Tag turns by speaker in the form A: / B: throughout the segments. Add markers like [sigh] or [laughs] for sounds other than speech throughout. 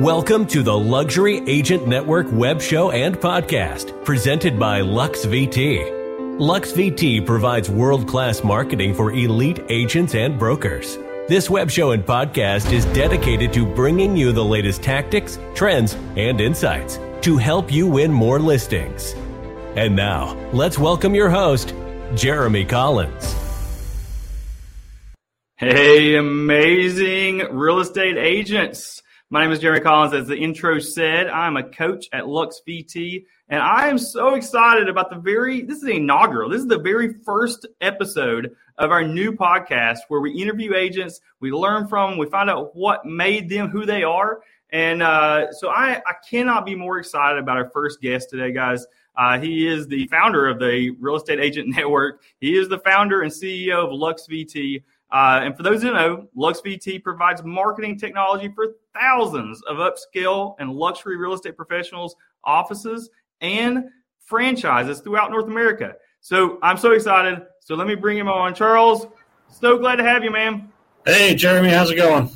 A: Welcome to the Luxury Agent Network web show and podcast presented by LuxVT. LuxVT provides world class marketing for elite agents and brokers. This web show and podcast is dedicated to bringing you the latest tactics, trends, and insights to help you win more listings. And now, let's welcome your host, Jeremy Collins.
B: Hey, amazing real estate agents. My name is Jeremy Collins. As the intro said, I'm a coach at LuxVT, and I am so excited about the very, this is the inaugural, this is the very first episode of our new podcast where we interview agents, we learn from them, we find out what made them who they are. And uh, so I, I cannot be more excited about our first guest today, guys. Uh, he is the founder of the Real Estate Agent [laughs] Network. He is the founder and CEO of LuxVT. Uh, and for those who know, LuxVT provides marketing technology for thousands of upscale and luxury real estate professionals, offices, and franchises throughout North America. So I'm so excited. So let me bring him on. Charles, so glad to have you, man.
C: Hey, Jeremy, how's it going?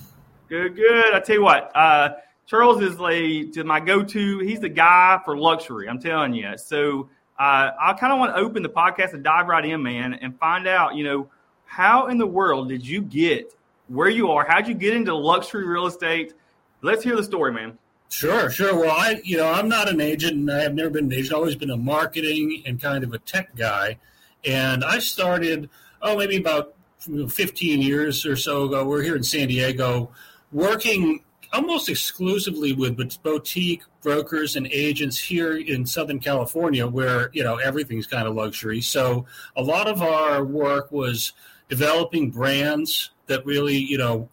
B: Good, good. I tell you what, uh, Charles is like my go-to. He's the guy for luxury. I'm telling you. So uh, I kind of want to open the podcast and dive right in, man, and find out, you know, how in the world did you get where you are? How'd you get into luxury real estate? Let's hear the story, man.
C: Sure, sure. Well, I, you know, I'm not an agent, and I have never been an agent. I've always been a marketing and kind of a tech guy. And I started, oh, maybe about 15 years or so ago. We're here in San Diego, working almost exclusively with boutique brokers and agents here in Southern California, where you know everything's kind of luxury. So a lot of our work was developing brands that really, you know,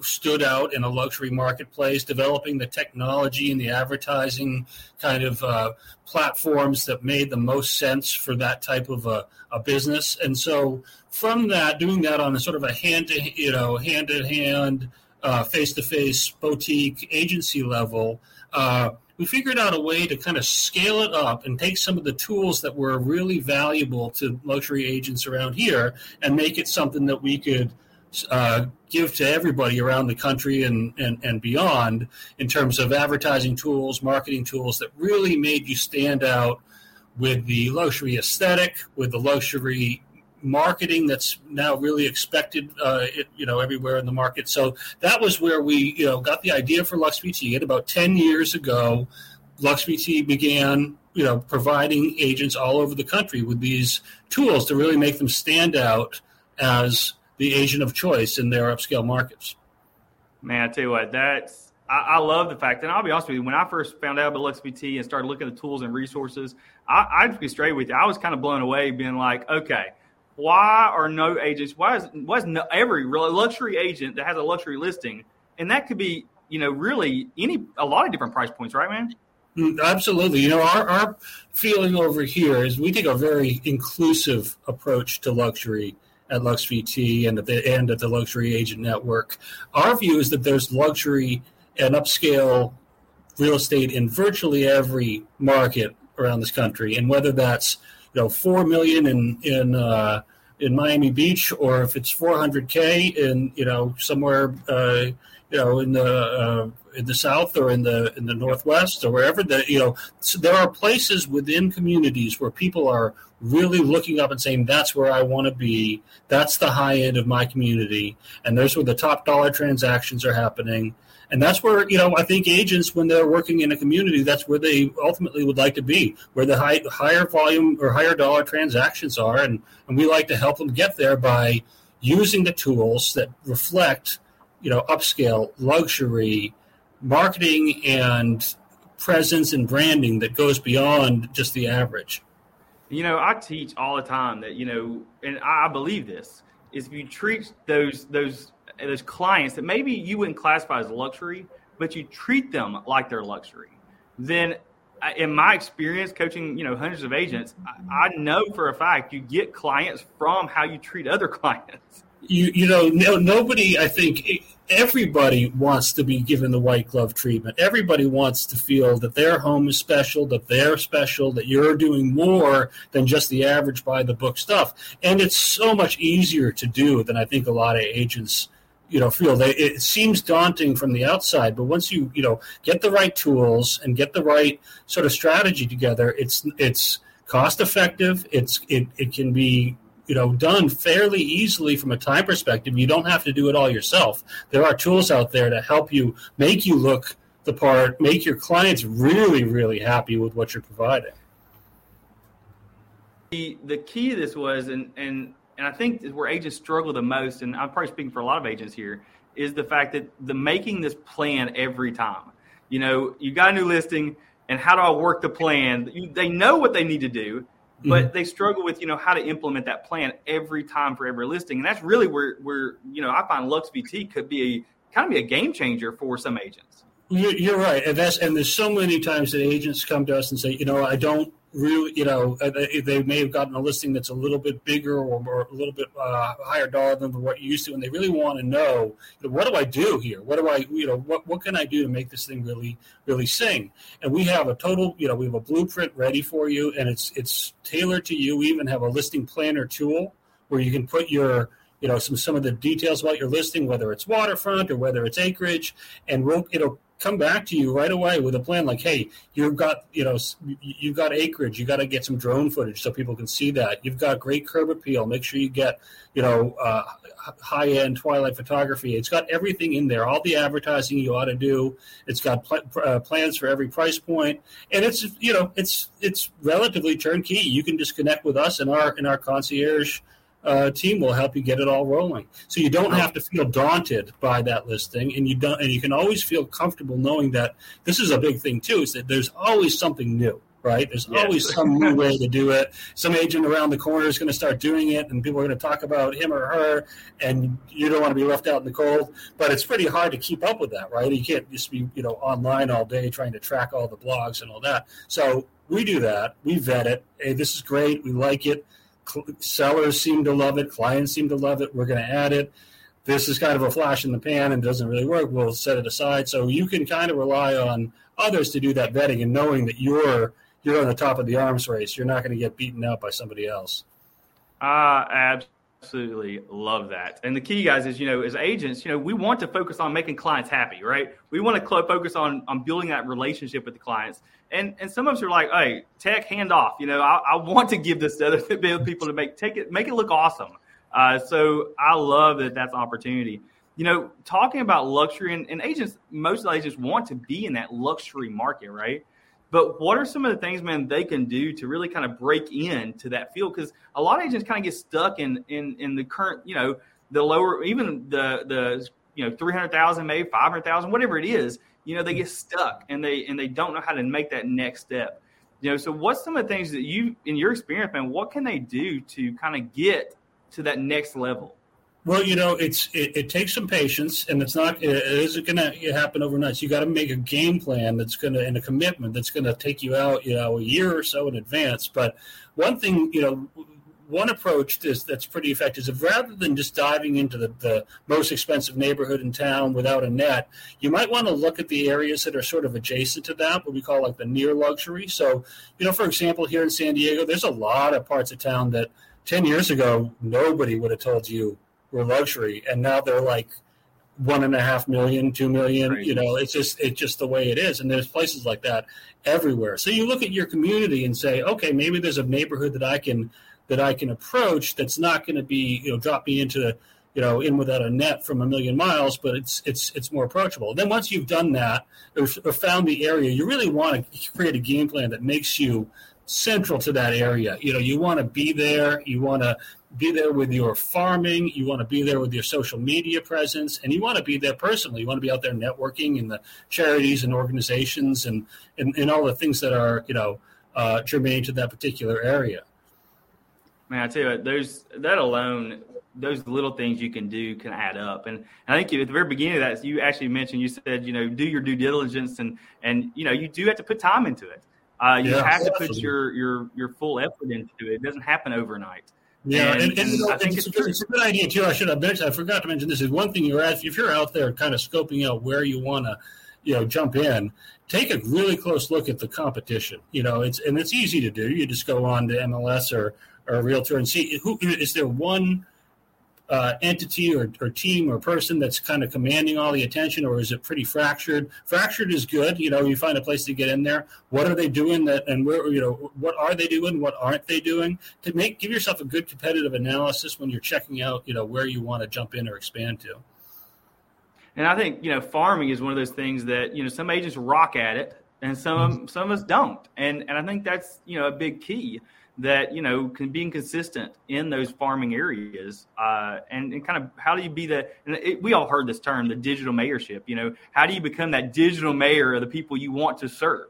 C: stood out in a luxury marketplace, developing the technology and the advertising kind of uh, platforms that made the most sense for that type of a, a business. And so, from that, doing that on a sort of a hand to you know hand to hand, face to face boutique agency level. Uh, we figured out a way to kind of scale it up and take some of the tools that were really valuable to luxury agents around here and make it something that we could uh, give to everybody around the country and, and, and beyond in terms of advertising tools, marketing tools that really made you stand out with the luxury aesthetic, with the luxury marketing that's now really expected, uh, it, you know, everywhere in the market. So that was where we, you know, got the idea for LuxVT. And about 10 years ago, LuxVT began, you know, providing agents all over the country with these tools to really make them stand out as the agent of choice in their upscale markets.
B: Man, I tell you what, that's I, love the fact, and I'll be honest with you, when I first found out about LuxVT and started looking at the tools and resources, I, I'd be straight with you. I was kind of blown away, being like, okay, why are no agents? Why is why is no, every luxury agent that has a luxury listing, and that could be you know really any a lot of different price points, right, man?
C: Mm, absolutely. You know, our, our feeling over here is we take a very inclusive approach to luxury at LuxVT and at the and at the Luxury Agent Network. Our view is that there's luxury and upscale real estate in virtually every market around this country, and whether that's you know four million in in uh, in Miami Beach, or if it's 400k in you know somewhere uh, you know in the uh, in the south or in the in the northwest or wherever that you know so there are places within communities where people are really looking up and saying that's where I want to be. That's the high end of my community, and there's where the top dollar transactions are happening and that's where you know I think agents when they're working in a community that's where they ultimately would like to be where the high, higher volume or higher dollar transactions are. And and we like to help them get there by using the tools that reflect you know upscale luxury marketing and presence and branding that goes beyond just the average.
B: You know i teach all the time that you know and i believe this is if you treat those those those clients that maybe you wouldn't classify as luxury, but you treat them like they're luxury, then uh, in my experience coaching, you know, hundreds of agents, I, I know for a fact you get clients from how you treat other [laughs] clients.
C: You you know no, nobody I think everybody wants to be given the white glove treatment. Everybody wants to feel that their home is special, that they're special, that you're doing more than just the average by the book stuff. And it's so much easier to do than I think a lot of agents you know feel it seems daunting from the outside but once you you know get the right tools and get the right sort of strategy together it's it's cost effective. It's it, it can be you know done fairly easily from a time perspective. You don't have to do it all yourself. There are tools out there to help you make you look the part make your clients really really happy with what you're providing.
B: The, the key this was and and and I think where agents struggle the most, and I'm probably speaking for a lot of agents here, is the fact that the making this plan every time. You know, you got a new listing, and how do I work the plan? You, they know what they need to do, but mm-hmm. they struggle with you know how to implement that plan every time for every listing, and that's really where where you know I find LuxVT could be a kind of be a game changer for some agents.
C: You're right, and that's and there's so many times that agents come to us and say, you know, I don't really, you know, uh, they may have gotten a listing that's a little bit bigger or, a little bit uh, higher dollar than what you used to, and they really want to know, you know, what do I do here? What do I, you know, what what can I do to make this thing really really sing? And we have a total, you know, we have a blueprint ready for you, and it's it's tailored to you. We even have a listing planner tool where you can put your you know some some of the details about your listing, whether it's waterfront or whether it's acreage, and we'll it'll come back to you right away with a plan like hey you've got you know you've got acreage you got to get some drone footage so people can see that. You've got great curb appeal make sure you get you know uh, high end twilight photography. It's got everything in there all the advertising you ought to do. It's got pl- uh, plans for every price point. And it's you know it's it's relatively turnkey. You can just connect with us in our in our concierge uh, team will help you get it all rolling. So you don't have to feel daunted by that listing, and you don't, and you can always feel comfortable knowing that this is a big thing too. Is that there's always something new, right? There's yes. always some new way to do it. Some agent around the corner is going to start doing it, and people are going to talk about him or her, and you don't want to be left out in the cold. But it's pretty hard to keep up with that, right? You can't just be you know online all day trying to track all the blogs and all that. So we do that. We vet it. Hey, this is great. We like it sellers seem to love it, clients seem to love it. We're going to add it. This is kind of a flash in the pan and doesn't really work. We'll set it aside. So you can kind of rely on others to do that vetting and knowing that you're you're on the top of the arms race. You're not going to get beaten out by somebody else.
B: I absolutely love that. And the key, guys, is you know, as agents, you know, we want to focus on making clients happy, right? We want to focus on on building that relationship with the clients and and some of us are like, hey, tech hand off. You know, I, I want to give this to other [laughs] people to make take it make it look awesome. Uh, so I love that that's opportunity. You know, talking about luxury and, and agents, most agents want to be in that luxury market, right? But what are some of the things, man, they can do to really kind of break into that field? Because a lot of agents kind of get stuck in in in the current, you know, the lower, even the the you know three hundred thousand, maybe five hundred thousand, whatever it is you know they get stuck and they and they don't know how to make that next step you know so what's some of the things that you in your experience man what can they do to kind of get to that next level
C: well, you know, it's it, it, takes some patience, and it's not it isn't going to happen overnight. So you got to make a game plan that's going to and a commitment that's going to take you out, you know, a year or so in advance. But one thing, you know, one approach that's pretty effective is rather than just diving into the, the most expensive neighborhood in town without a net, you might want to look at the areas that are sort of adjacent to that, what we call like the near luxury. So, you know, for example, here in San Diego, there's a lot of parts of town that 10 years ago, nobody would have told you were luxury. And now they're like one and a half million, two million, you know, it's just, it's just the way it is. And there's places like that everywhere. So you look at your community and say, okay, maybe there's a neighborhood that I can – that I can approach that's not going to be you know drop me into you know in without a net from a million miles, but it's it's it's more approachable. Then once you've done that or, or found the area, you really want to create a game plan that makes you central to that area. You know, you want to be there. You want to be there with your farming. You want to be there with your social media presence, and you want to be there personally. You want to be out there networking in the charities and organizations and and, and all the things that are you know uh, germane to that particular area.
B: Man, I tell you what, those that alone, those little things you can do can add up. And, I think at the very beginning of that, you actually mentioned you said, you know, do your due diligence and and you know you do have to put time into it. Uh, you yeah, have to put your your your full effort into it. It doesn't happen overnight.
C: Yeah, and, and, and, and I think it's, it's, it's, a good idea too. I should have mentioned. I forgot to mention this. Is one thing you're at if you're out there kind of scoping out where you want to, you know, jump in. Take a really close look at the competition. You know, it's and it's easy to do. You just go on to MLS or or a realtor and see who is there one uh, entity or, or team or person that's kind of commanding all the attention, or is it pretty fractured? Fractured is good. You know, you find a place to get in there. What are they doing that, and where you know what are they doing? What aren't they doing? To make give yourself a good competitive analysis when you're checking out, you know, where you want to jump in or expand to.
B: And I think you know, farming is one of those things that you know some agents rock at it, and some mm-hmm. some of us don't. And and I think that's you know a big key that you know can being consistent in those farming areas uh, and, and, kind of how do you be the and it, we all heard this term the digital mayorship you know how do you become that digital mayor of the people you want to serve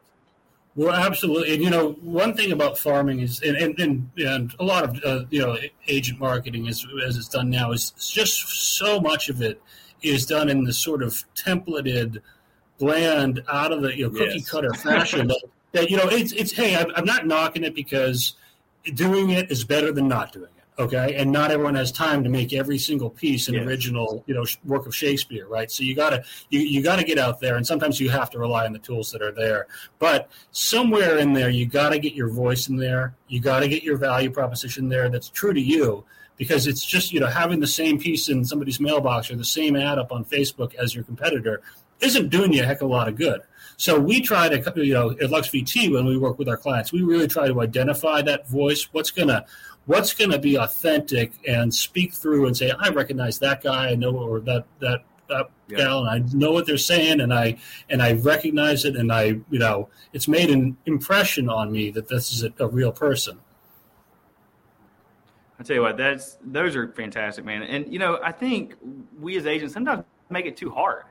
C: well absolutely and you know one thing about farming is and and, and, and a lot of uh, you know agent marketing is as it's done now is just so much of it is done in the sort of templated bland out of the you know cookie yes. cutter fashion that, that you know it's it's hey I'm, I'm not knocking it because doing it is better than not doing it. Okay, and not everyone has time to make every single piece an yes. original, you know, work of Shakespeare, right? So you gotta you, you gotta get out there, and sometimes you have to rely on the tools that are there. But somewhere in there, you gotta get your voice in there. You gotta get your value proposition there that's true to you, because it's just you know having the same piece in somebody's mailbox or the same ad up on Facebook as your competitor isn't doing you a heck of a lot of good. So we try to, you know, at LuxVT when we work with our clients, we really try to identify that voice. What's gonna what's gonna be authentic and speak through and say, I recognize that guy, I know, or that that that yeah. gal, and I know what they're saying, and I and I recognize it, and I, you know, it's made an impression on me that this is a, a real person.
B: I tell you what, that's those are fantastic, man. And you know, I think we as agents sometimes make it too hard.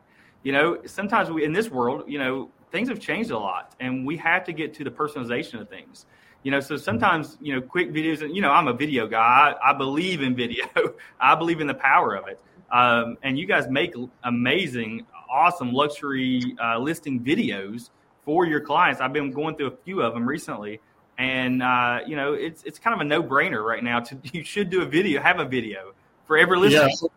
B: You know, sometimes we in this world, you know, things have changed a lot and we have to get to the personalization of things. You know so sometimes you know quick videos and you know i'm a video guy. I, I believe in video. [laughs] I believe in the power of it. Um, and you guys make amazing awesome luxury uh, listing videos for your clients. I've been going through a few of them recently and uh, you know it's it's kind of a no-brainer right now to [laughs] you should do a video have a video for every listing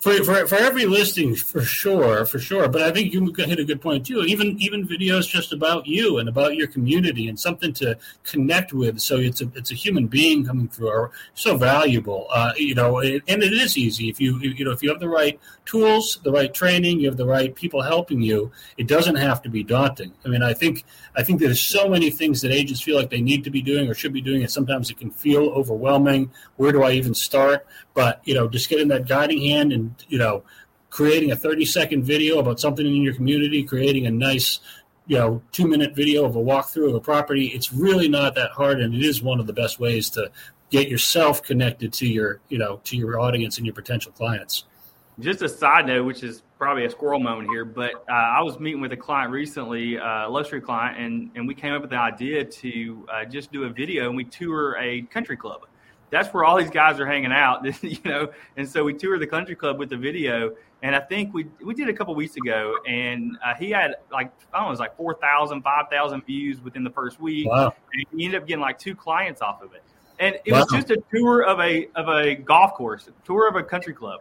C: for, for, for every listing for sure for sure. But i think you hit a good point too. Even even videos just about you and about your community and something to connect with. So it's a it's a human being coming through are so valuable. Uh, you know and it is easy if you you know if you have the right tools the right training you have the right people helping you it doesn't have to be daunting. I mean i think i think there's so many things that agents feel like they need to be doing or should be doing and sometimes it can feel overwhelming. Where do i even start but you know just getting that guiding hand and you know, creating a 30 second video about something in your community, creating a nice, you know, two minute video of a walkthrough of a property. It's really not that hard, and it is one of the best ways to get yourself connected to your, you know, to your audience and your potential clients.
B: Just a side note, which is probably a squirrel moment here, but uh, I was meeting with a client recently, uh, a luxury client, and, and we came up with the idea to uh, just do a video and we tour a country club that's where all these guys are hanging out, [laughs] you know. And so we toured the country club with the video, and I think we we did a couple weeks ago, and uh, he had like I don't know, it was like 4,000, 5,000 views within the first week. Wow. And he ended up getting like two clients off of it, and it wow. was just a tour of a of a golf course, a tour of a country club.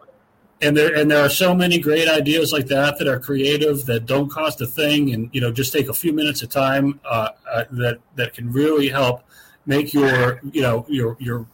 C: And there and there are so many great ideas like that that are creative that don't cost a thing, and you know just take a few minutes of time uh, uh, that that can really help make your you know your your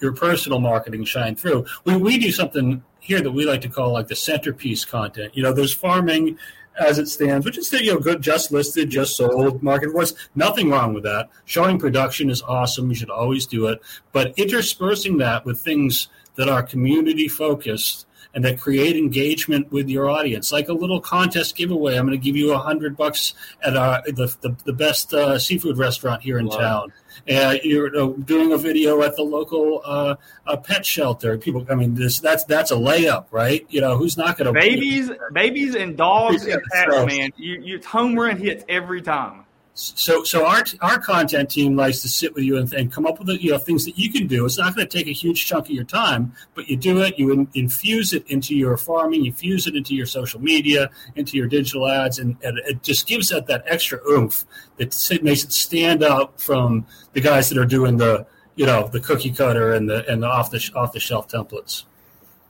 C: your personal marketing shine through. We, we do something here that we like to call like the centerpiece content. You know, there's farming as it stands, which is you know good, just listed, just sold, market voice. Nothing wrong with that. Showing production is awesome. You should always do it, but interspersing that with things that are community focused and that create engagement with your audience, like a little contest giveaway. I'm going to give you a hundred bucks at our, the, the, the best uh, seafood restaurant here in town. Uh, you're uh, doing a video at the local uh, pet shelter. People, I mean, this that's that's a layup, right? You know, who's not going to
B: babies, babies and dogs and pets, man. You, you home run hits every time.
C: So, so our our content team likes to sit with you and, and come up with you know things that you can do. It's not going to take a huge chunk of your time, but you do it. You in, infuse it into your farming, you fuse it into your social media, into your digital ads, and, and it just gives it that extra oomph that makes it stand out from the guys that are doing the you know the cookie cutter and the and the off the off the shelf templates.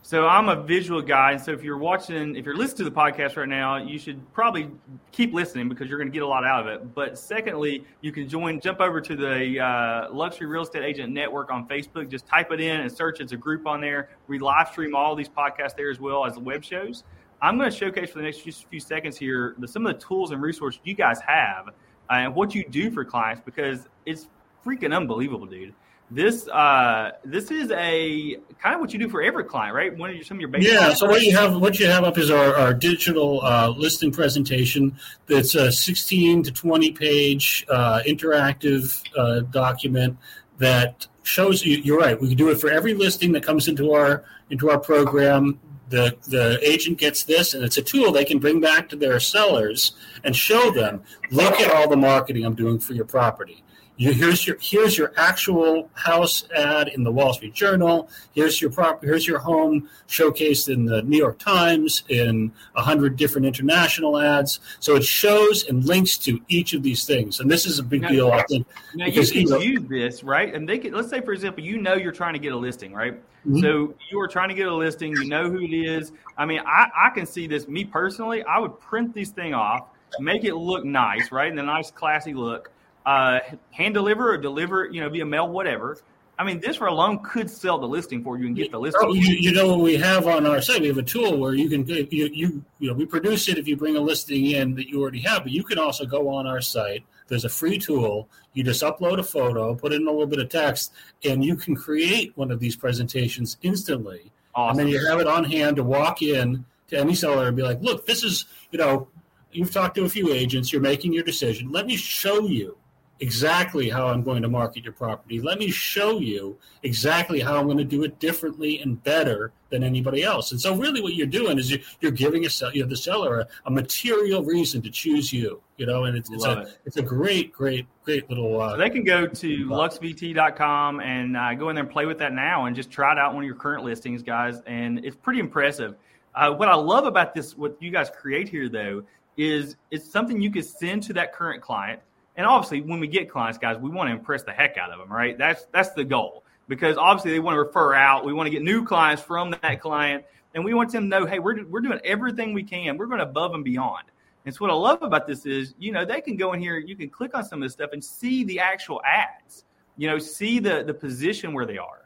B: So I'm a visual guy, and so if you're watching, if you're listening to the podcast right now, you should probably keep listening because you're going to get a lot out of it. But secondly, you can join, jump over to the uh, Luxury Real Estate Agent Network on Facebook. Just type it in and search. It's a group on there. We live stream all these podcasts there as well as web shows. I'm going to showcase for the next few seconds here the, some of the tools and resources you guys have uh, and what you do for clients because it's freaking unbelievable, dude this uh, this is a kind of what you do for every client, right? One of your, some of your
C: basic yeah. So what you have what you have up is our, our digital uh, listing presentation. That's a 16 to 20 page uh, interactive uh, document that shows you. You're right. We can do it for every listing that comes into our into our program. The, the agent gets this, and it's a tool they can bring back to their sellers and show them. Look at all the marketing I'm doing for your property you, here's your here's your actual house ad in the Wall Street Journal. Here's your prop. Here's your home showcased in the New York Times in a hundred different international ads. So it shows and links to each of these things, and this is a big
B: now,
C: deal. I think
B: now because, you can you know, use this right, and they can. Let's say, for example, you know you're trying to get a listing, right? Mm-hmm. So you are trying to get a listing. You know who it is. I mean, I, I can see this. Me personally, I would print these thing off, make it look nice, right, in a nice classy look uh, hand deliver or deliver, you know, via mail, whatever. I mean, this for alone could sell the listing for you and get the listing.
C: Oh, you, you, know what we have on our site? We have a tool where you can you, you you know we produce it if you bring a listing in that you already have, but you can also go on our site. There's a free tool. You just upload a photo, put in a little bit of text, and you can create one of these presentations instantly. Awesome. And then you have it on hand to walk in to any seller and be like, "Look, this is you know." You've talked to a few agents. You're making your decision. Let me show you exactly how I'm going to market your property. Let me show you exactly how I'm going to do it differently and better than anybody else. And so, really, what you're doing is you're, you're giving a you know, the seller a, a, material reason to choose you. You know, and it's, it's a it. it's a great, great, great little. Uh,
B: so they can go to luxvt.com and uh, go in there and play with that now, and just try it out one of your current listings, guys. And it's pretty impressive. Uh, what I love about this, what you guys create here, though, is it's something you can send to that current client and obviously, when we get clients, guys, we want to impress the heck out of them, right? That's that's the goal because obviously they want to refer out. We want to get new clients from that client, and we want them to know, hey, we're we're doing everything we can. We're going above and beyond. And so what I love about this is, you know, they can go in here, you can click on some of this stuff and see the actual ads. You know, see the the position where they are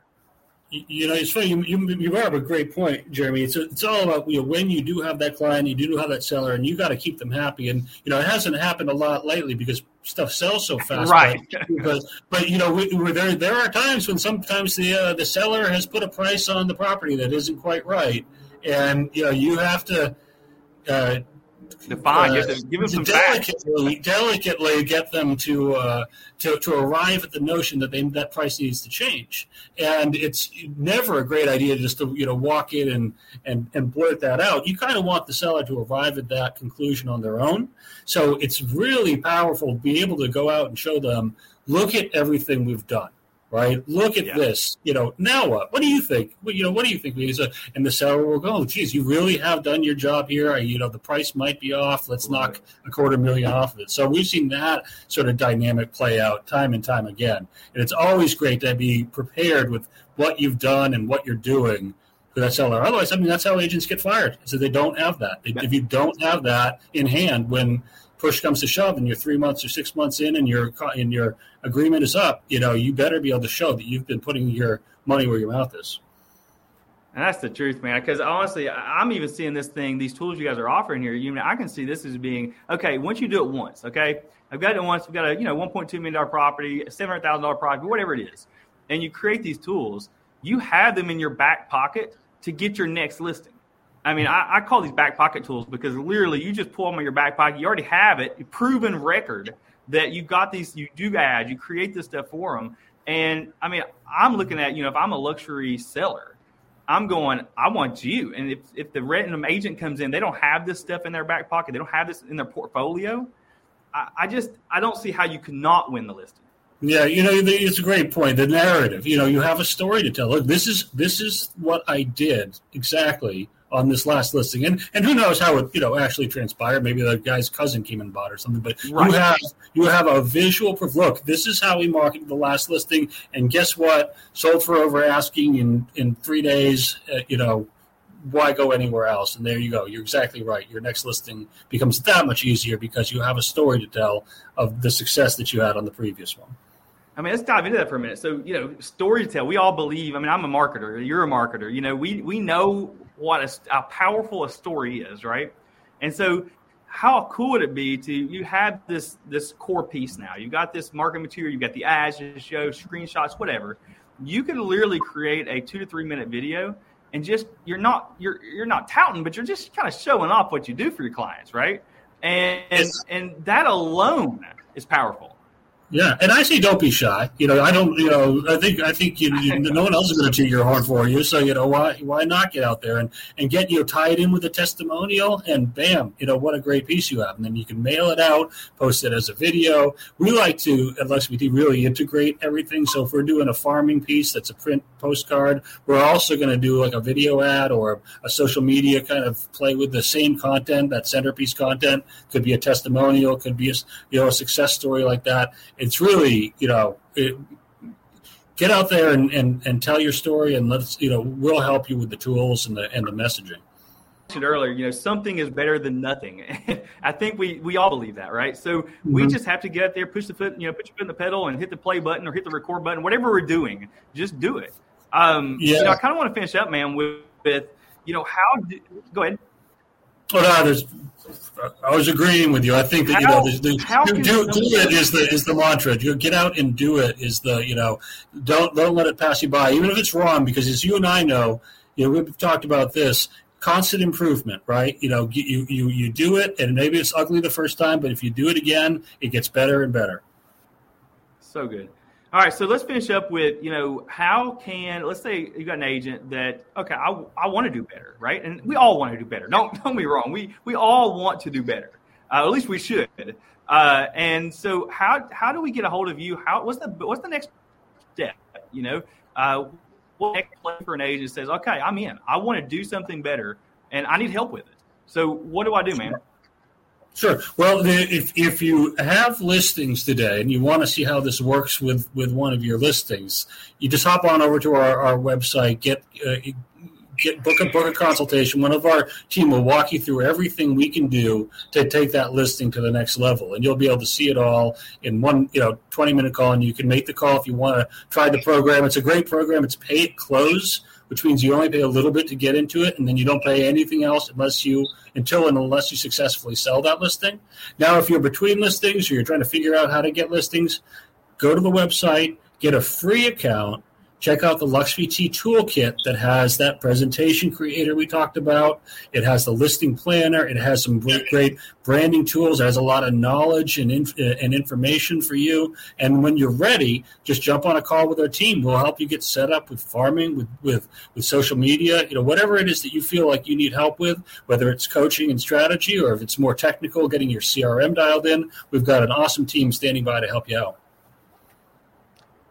C: you know, it's funny. You, you, you brought up a great point, Jeremy. It's it's all about you know when you do have that client, you do have that seller, and you got to keep them happy. And you know, it hasn't happened a lot lately because stuff sells so fast.
B: Right. [laughs]
C: But, but you know, we, there there are times when sometimes the uh, the seller has put a price on the property that isn't quite right, and you know you have to. Uh,
B: define. Uh, you have to give them some
C: delicately, facts. delicately get them to, uh, to to arrive at the notion that they, that price needs to change. And it's never a great idea just to you know walk in and and, and blurt that out. You kind of want the seller to arrive at that conclusion on their own. So it's really powerful to be able to go out and show them, look at everything we've done right? Look at yeah. this. You know, now what? What do you think? Well, you know, what do you think? And the seller will go, oh, geez, you really have done your job here. You know, the price might be off. Let's knock a quarter million off of it. So we've seen that sort of dynamic play out time and time again. And it's always great to be prepared with what you've done and what you're doing for that seller. Otherwise, I mean, that's how agents get fired. So they don't have that. If you don't have that in hand when push comes to shove and you're three months or six months in and your and your agreement is up, you know, you better be able to show that you've been putting your money where your mouth is.
B: And that's the truth, man. Because honestly, I'm even seeing this thing, these tools you guys are offering here. You know, I can see this as being okay. Once you do it once, okay, I've got it once. We've got a you know 1.2 million dollar property, seven hundred thousand dollar property, whatever it is, and you create these tools. You have them in your back pocket to get your next listing. I mean, I, I, call these back pocket tools because literally you just pull them in your back pocket. You already have it, proven record that you've got these, you do ads, you create this stuff for them. And I mean, I'm looking at, you know, if I'm a luxury seller, I'm going, I want you. And if, if the random agent comes in, they don't have this stuff in their back pocket, they don't have this in their portfolio. I, I just, I don't see how you could not win the listing.
C: Yeah, you know, it's a great point. The narrative, you know, you have a story to tell. Look, this is this is what I did exactly on this last listing. And and who knows how it you know actually transpired? Maybe the guy's cousin came and bought or something. But right. you have you have a visual proof. Look, this is how we marketed the last listing, and guess what? Sold for over asking in in three days. Uh, you know. why go anywhere else? And there you go. You're exactly right. Your next listing becomes that much easier because you have a story to tell of the success that you had on the previous one.
B: I mean, let's dive into that for a minute. So, you know, story to tell. We all believe. I mean, I'm a marketer. You're a marketer. You know, we we know what a, how powerful a story is, right? And so, how cool would it be to you have this this core piece now? You've got this marketing material. you've got the ads, to show screenshots, whatever. You could literally create a two to three minute video and just you're not you're you're not touting, but you're just kind of showing off what you do for your clients, right? And and, and that alone is powerful.
C: Yeah, and I say don't be shy. You know, I don't. You know, I think I think you, you, no one else is going to toot your horn for you. So you know, why why not get out there and and get you know, tie it in with a testimonial, and bam, you know what a great piece you have, and then you can mail it out, post it as a video. We like to at LuxVT really integrate everything. So if we're doing a farming piece that's a print postcard, we're also going to do like a video ad or a social media kind of play with the same content, that centerpiece content. Could be a testimonial, could be a you know a success story like that it's really you know it, get out there and, and, and tell your story and let's you know we'll help you with the tools and the and the messaging.
B: Earlier you know something is better than nothing. [laughs] I think we we all believe that right? So mm-hmm. we just have to get out there push the foot you know put your foot in the pedal and hit the play button or hit the record button whatever we're doing just do it. Um yeah. you know i kind of want to finish up man with, with you know how do, go ahead
C: oh no there's I was agreeing with you. I think that how, you know, the, the, do, do, do it is the is the mantra. You get out and do it is the you know, don't don't let it pass you by, even if it's wrong. Because as you and I know, you know, we've talked about this constant improvement, right? You know, you you you do it, and maybe it's ugly the first time, but if you do it again, it gets better and better.
B: So good. All right, so let's finish up with you know how can let's say you got an agent that okay I, I want to do better right? And we all want to do better. Don't don't be wrong. We we all want to do better. Uh, at least we should. Uh, and so how how do we get a hold of you? How what's the what's the next step you know? Uh, what next play for an agent says okay I'm in. I want to do something better and I need help with it. So what do I do man?
C: Sure. Well, if if you have listings today and you want to see how this works with with one of your listings, you just hop on over to our, our website, get uh, get book a book a consultation. One of our team will walk you through everything we can do to take that listing to the next level, and you'll be able to see it all in one you know twenty minute call. And you can make the call if you want to try the program. It's a great program. It's at close which means you only pay a little bit to get into it, and then you don't pay anything else unless you until and unless you successfully sell that listing. Now, if you're between listings or you're trying to figure out how to get listings, go to the website, get a free account, check out the LuxVT toolkit that has that presentation creator we talked about. It has the listing planner. It has some great, great branding tools. It has a lot of knowledge and, inf- uh, and information for you. And when you're ready, just jump on a call with our team. We'll help you get set up with farming, with, with, with social media, you know, whatever it is that you feel like you need help with, whether it's coaching and strategy or if it's more technical, getting your CRM dialed in. We've got an awesome team standing by to help you out.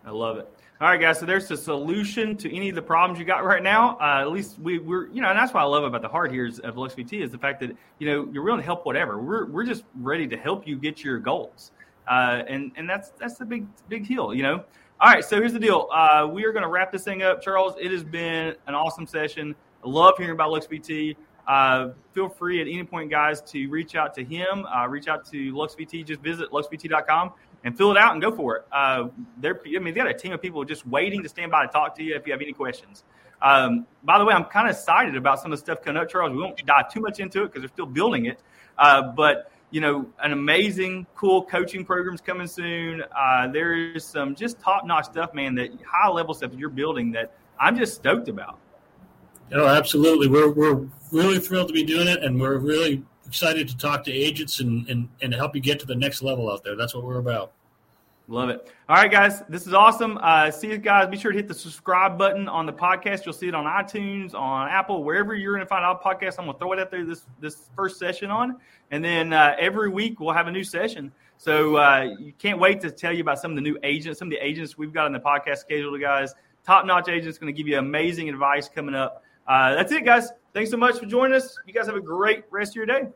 B: I love it. All right, guys. So there's a solution to any of the problems you got right now. Uh, at least we, we're, you know, and that's what I love about the heart here is, of LuxVT is the fact that you know you're willing to help whatever. We're we're just ready to help you get your goals, uh, and and that's that's the big big deal, you know. All right, so here's the deal. Uh, we are going to wrap this thing up, Charles. It has been an awesome session. I love hearing about LuxVT. Uh, feel free at any point, guys, to reach out to him. Uh, reach out to LuxVT. Just visit luxvt.com and fill it out and go for it. Uh, they're, I mean, they got a team of people just waiting to stand by to talk to you if you have any questions. Um, by the way, I'm kind of excited about some of the stuff coming up, Charles. We won't dive too much into it because they're still building it. Uh, but you know, an amazing, cool coaching programs coming soon. Uh, there is some just top notch stuff, man. That high level stuff you're building that I'm just stoked about.
C: Oh, absolutely. We're we're really thrilled to be doing it, and we're really excited to talk to agents and, and, and help you get to the next level out there. That's what we're about.
B: Love it. All right, guys, this is awesome. Uh, see you guys. Be sure to hit the subscribe button on the podcast. You'll see it on iTunes, on Apple, wherever you're going to find our podcast. I'm going to throw it out there this this first session on, and then uh, every week we'll have a new session. So uh, you can't wait to tell you about some of the new agents, some of the agents we've got in the podcast schedule, guys. Top notch agents going to give you amazing advice coming up. Uh, that's it, guys. Thanks so much for joining us. You guys have a great rest of your day.